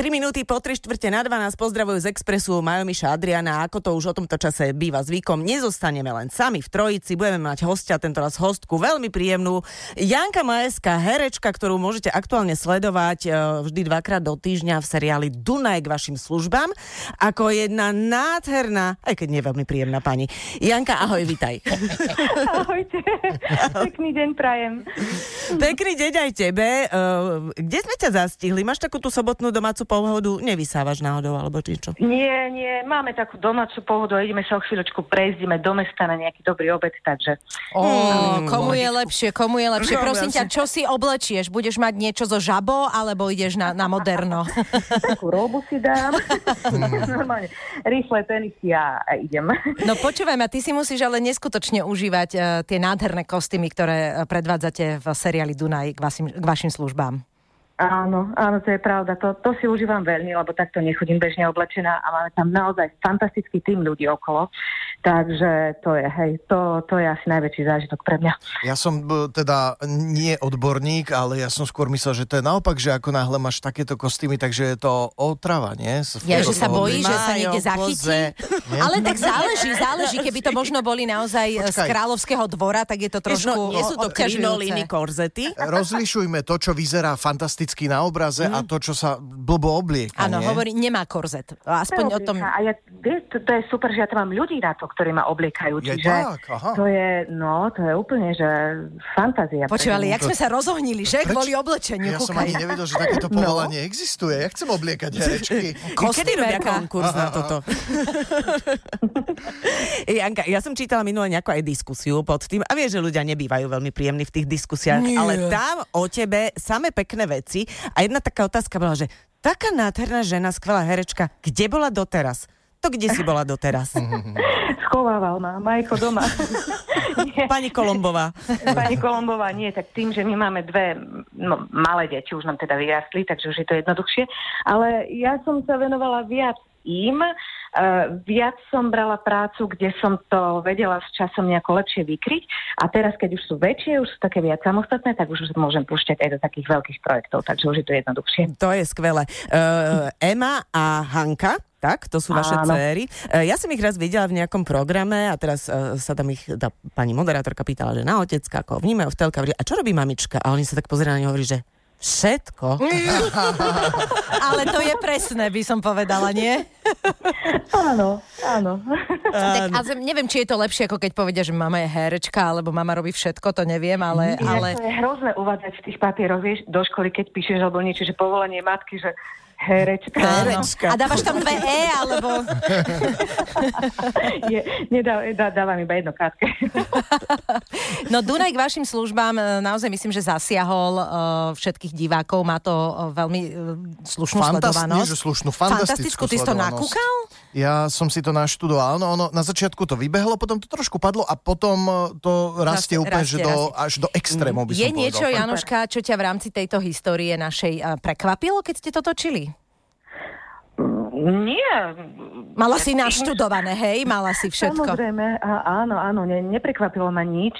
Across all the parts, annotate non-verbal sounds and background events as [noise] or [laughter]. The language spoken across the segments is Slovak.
3 minúty po 3 štvrte na 12 pozdravujú z Expressu Majo Miša Adriana. Ako to už o tomto čase býva zvykom, nezostaneme len sami v trojici, budeme mať hostia, tento raz hostku, veľmi príjemnú. Janka Majeska, herečka, ktorú môžete aktuálne sledovať e, vždy dvakrát do týždňa v seriáli Dunaj k vašim službám, ako jedna nádherná, aj keď nie veľmi príjemná pani. Janka, ahoj, vitaj. [laughs] Ahojte, pekný deň prajem. Pekný deň aj tebe. E, kde sme ťa zastihli? Máš takú tú sobotnú domácu pohodu? Nevysávaš náhodou, alebo či čo? Nie, nie, máme takú domácu pohodu a ideme sa o chvíľočku prejsť, ideme do mesta na nejaký dobrý obed, takže... Ó, komu je lepšie, komu je lepšie? No, Prosím ťa, čo si oblečieš? Budeš mať niečo zo žabo, alebo ideš na, na moderno? [laughs] Takú robu si dám. [laughs] Normálne. Rýchle tenisy a, a idem. No počúvaj ma, ty si musíš ale neskutočne užívať uh, tie nádherné kostýmy, ktoré eh, predvádzate v seriáli Dunaj k vašim, k vašim službám. Áno, áno, to je pravda. To, to si užívam veľmi, lebo takto nechodím bežne oblečená a máme tam naozaj fantastický tým ľudí okolo. Takže to je, hej, to, to je asi najväčší zážitok pre mňa. Ja som b- teda nie odborník, ale ja som skôr myslel, že to je naopak, že ako náhle máš takéto kostýmy, takže je to otrava, nie? Ja, že sa bojí, že sa niekde zachytí. Ale tak záleží, záleží. Keby to možno boli naozaj eh, z Počkaj. kráľovského dvora, tak je to Vieš, trošku no, nie sú to krinolíny, korzety? Rozlišujme to, čo vyzerá fantasticky na obraze a to, čo sa blbo oblieka, Áno, hovorí, nemá korzet. Aspoň o tom... A ja, to, to je super, že ja tam mám ľudí na to, ktorí ma obliekajú. Je Čiže tak, aha. to je, no, to je úplne, že fantázia. Počúvali, jak sme sa rozohnili, že? Preč- Kvôli oblečeniu, Ja som kúkaj. ani nevedel, že takéto [laughs] povolanie existuje. Ja chcem obliekať herečky. [laughs] Kedy robia konkurs na toto? [laughs] Janka, ja som čítala minule nejakú aj diskusiu pod tým a vieš, že ľudia nebývajú veľmi príjemní v tých diskusiách, Nie. ale tam o tebe same pekné veci a jedna taká otázka bola, že taká nádherná žena, skvelá herečka, kde bola doteraz? To kde si bola doteraz? Schovával ma Majko doma. [laughs] Pani Kolombová. Pani Kolombová, nie, tak tým, že my máme dve no, malé deti, už nám teda vyrastli, takže už je to jednoduchšie. Ale ja som sa venovala viac im, uh, viac som brala prácu, kde som to vedela s časom nejako lepšie vykryť a teraz, keď už sú väčšie, už sú také viac samostatné, tak už môžem púšťať aj do takých veľkých projektov, takže už je to jednoduchšie. To je skvelé. Uh, Ema a Hanka, tak, to sú vaše Áno. céry. Uh, ja som ich raz videla v nejakom programe a teraz uh, sa tam ich tá pani moderátorka pýtala, že na otecka, ako vnímajú v telka, a čo robí mamička? A oni sa tak ňu a hovorí, že všetko. [laughs] Ale to je presné, by som povedala, nie? Áno, áno. Tak, a neviem, či je to lepšie, ako keď povedia, že mama je herečka, alebo mama robí všetko, to neviem, ale... ale... Ale... To je hrozné uvádzať v tých papieroch, vieš, do školy, keď píšeš alebo niečo, že povolenie matky, že herečka. Herečka. A dávaš tam dve E, alebo... Je, nedá, dá, dávam iba jedno krátke. No Dunaj k vašim službám e, naozaj myslím, že zasiahol uh, všetkých divákov. Má to uh, veľmi uh, slušnú Fantast- sledovanosť. slušnú, fantastickú Ty si to nakúkal? Ja som si to naštudoval. No, ono, na začiatku to vybehlo, potom to trošku padlo a potom e, to rastie Rastie, úplne, rastie, že do, rastie. až do extrémov by som Je povedal. niečo, Janoška, čo ťa v rámci tejto histórie našej uh, prekvapilo, keď ste to točili? Nie. Mala si naštudované, hej? Mala si všetko. Samozrejme, a, áno, áno, ne, neprekvapilo ma nič.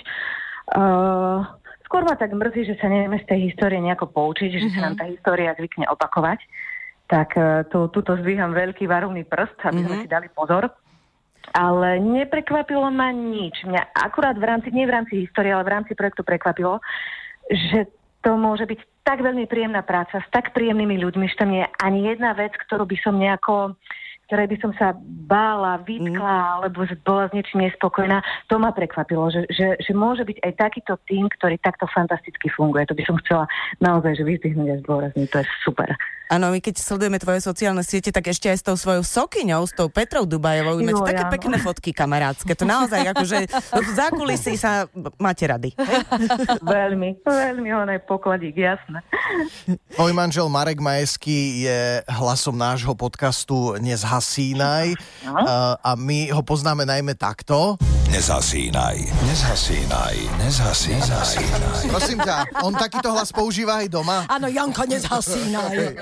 Uh, skôr ma tak mrzí, že sa nevieme z tej histórie nejako poučiť, že sa nám tá história zvykne opakovať. Tak uh, tu, tuto zdvíham veľký varovný prst, aby sme si dali pozor. Ale neprekvapilo ma nič. Mňa akurát v rámci, nie v rámci histórie, ale v rámci projektu prekvapilo, že to môže byť tak veľmi príjemná práca s tak príjemnými ľuďmi, že tam nie je ani jedna vec, ktorú by som nejako ktorej by som sa bála, vytkla, alebo že bola s niečím nespokojná. To ma prekvapilo, že, že, že môže byť aj takýto tým, ktorý takto fantasticky funguje. To by som chcela naozaj že vyzdvihnúť a zdôrazniť. To je super. Áno, my keď sledujeme tvoje sociálne siete, tak ešte aj s tou svojou sokyňou, s tou Petrou Dubajovou, máte Jo, také áno. pekné fotky kamarátske. To naozaj akože v zákulisí sa máte rady. veľmi, veľmi, on je pokladík, jasné. Tvoj manžel Marek Majeský je hlasom nášho podcastu Nezhasínaj uh, a my ho poznáme najmä takto. Nezhasínaj, nezhasínaj, nezhasínaj. Prosím ťa, on takýto hlas používa aj doma? Áno, Janka, nezhasínaj.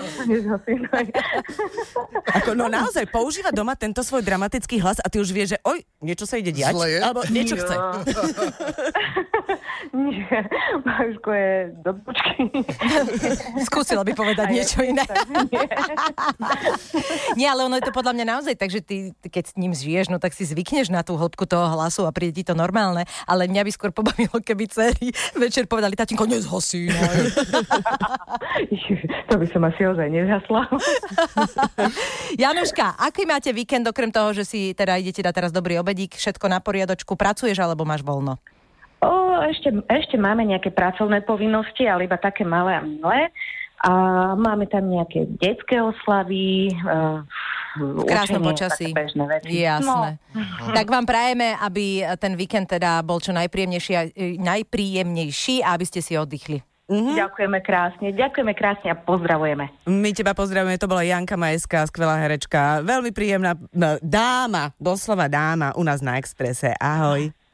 Ako, no naozaj, používa doma tento svoj dramatický hlas a ty už vieš, že oj, niečo sa ide diať, Zle je? alebo niečo chce. [laughs] Nie, Majuško je do počky. Skúsila by povedať niečo iné. Nie, ale ono je to podľa mňa naozaj tak, že ty, ty keď s ním žiješ, no tak si zvykneš na tú hĺbku toho hlasu a príde ti to normálne. Ale mňa by skôr pobavilo, keby dcery večer povedali, tatinko, nezhasínaj. [laughs] to by som asi ozaj nezhasla. [laughs] Januška, aký máte víkend, okrem toho, že si teda idete dať teraz dobrý obedík, všetko na poriadočku, pracuješ alebo máš voľno? O, ešte, ešte máme nejaké pracovné povinnosti, ale iba také malé a milé. A máme tam nejaké detské oslavy, uh, V krásnom počasí. Bežné veci. Jasné. No. Tak vám prajeme, aby ten víkend teda bol čo najpríjemnejší, a- e, najpríjemnejší a aby ste si oddychli. Ďakujeme krásne, ďakujeme krásne a pozdravujeme. My teba pozdravujeme, to bola Janka Majská, skvelá herečka, veľmi príjemná no, dáma, doslova dáma u nás na Exprese. Ahoj.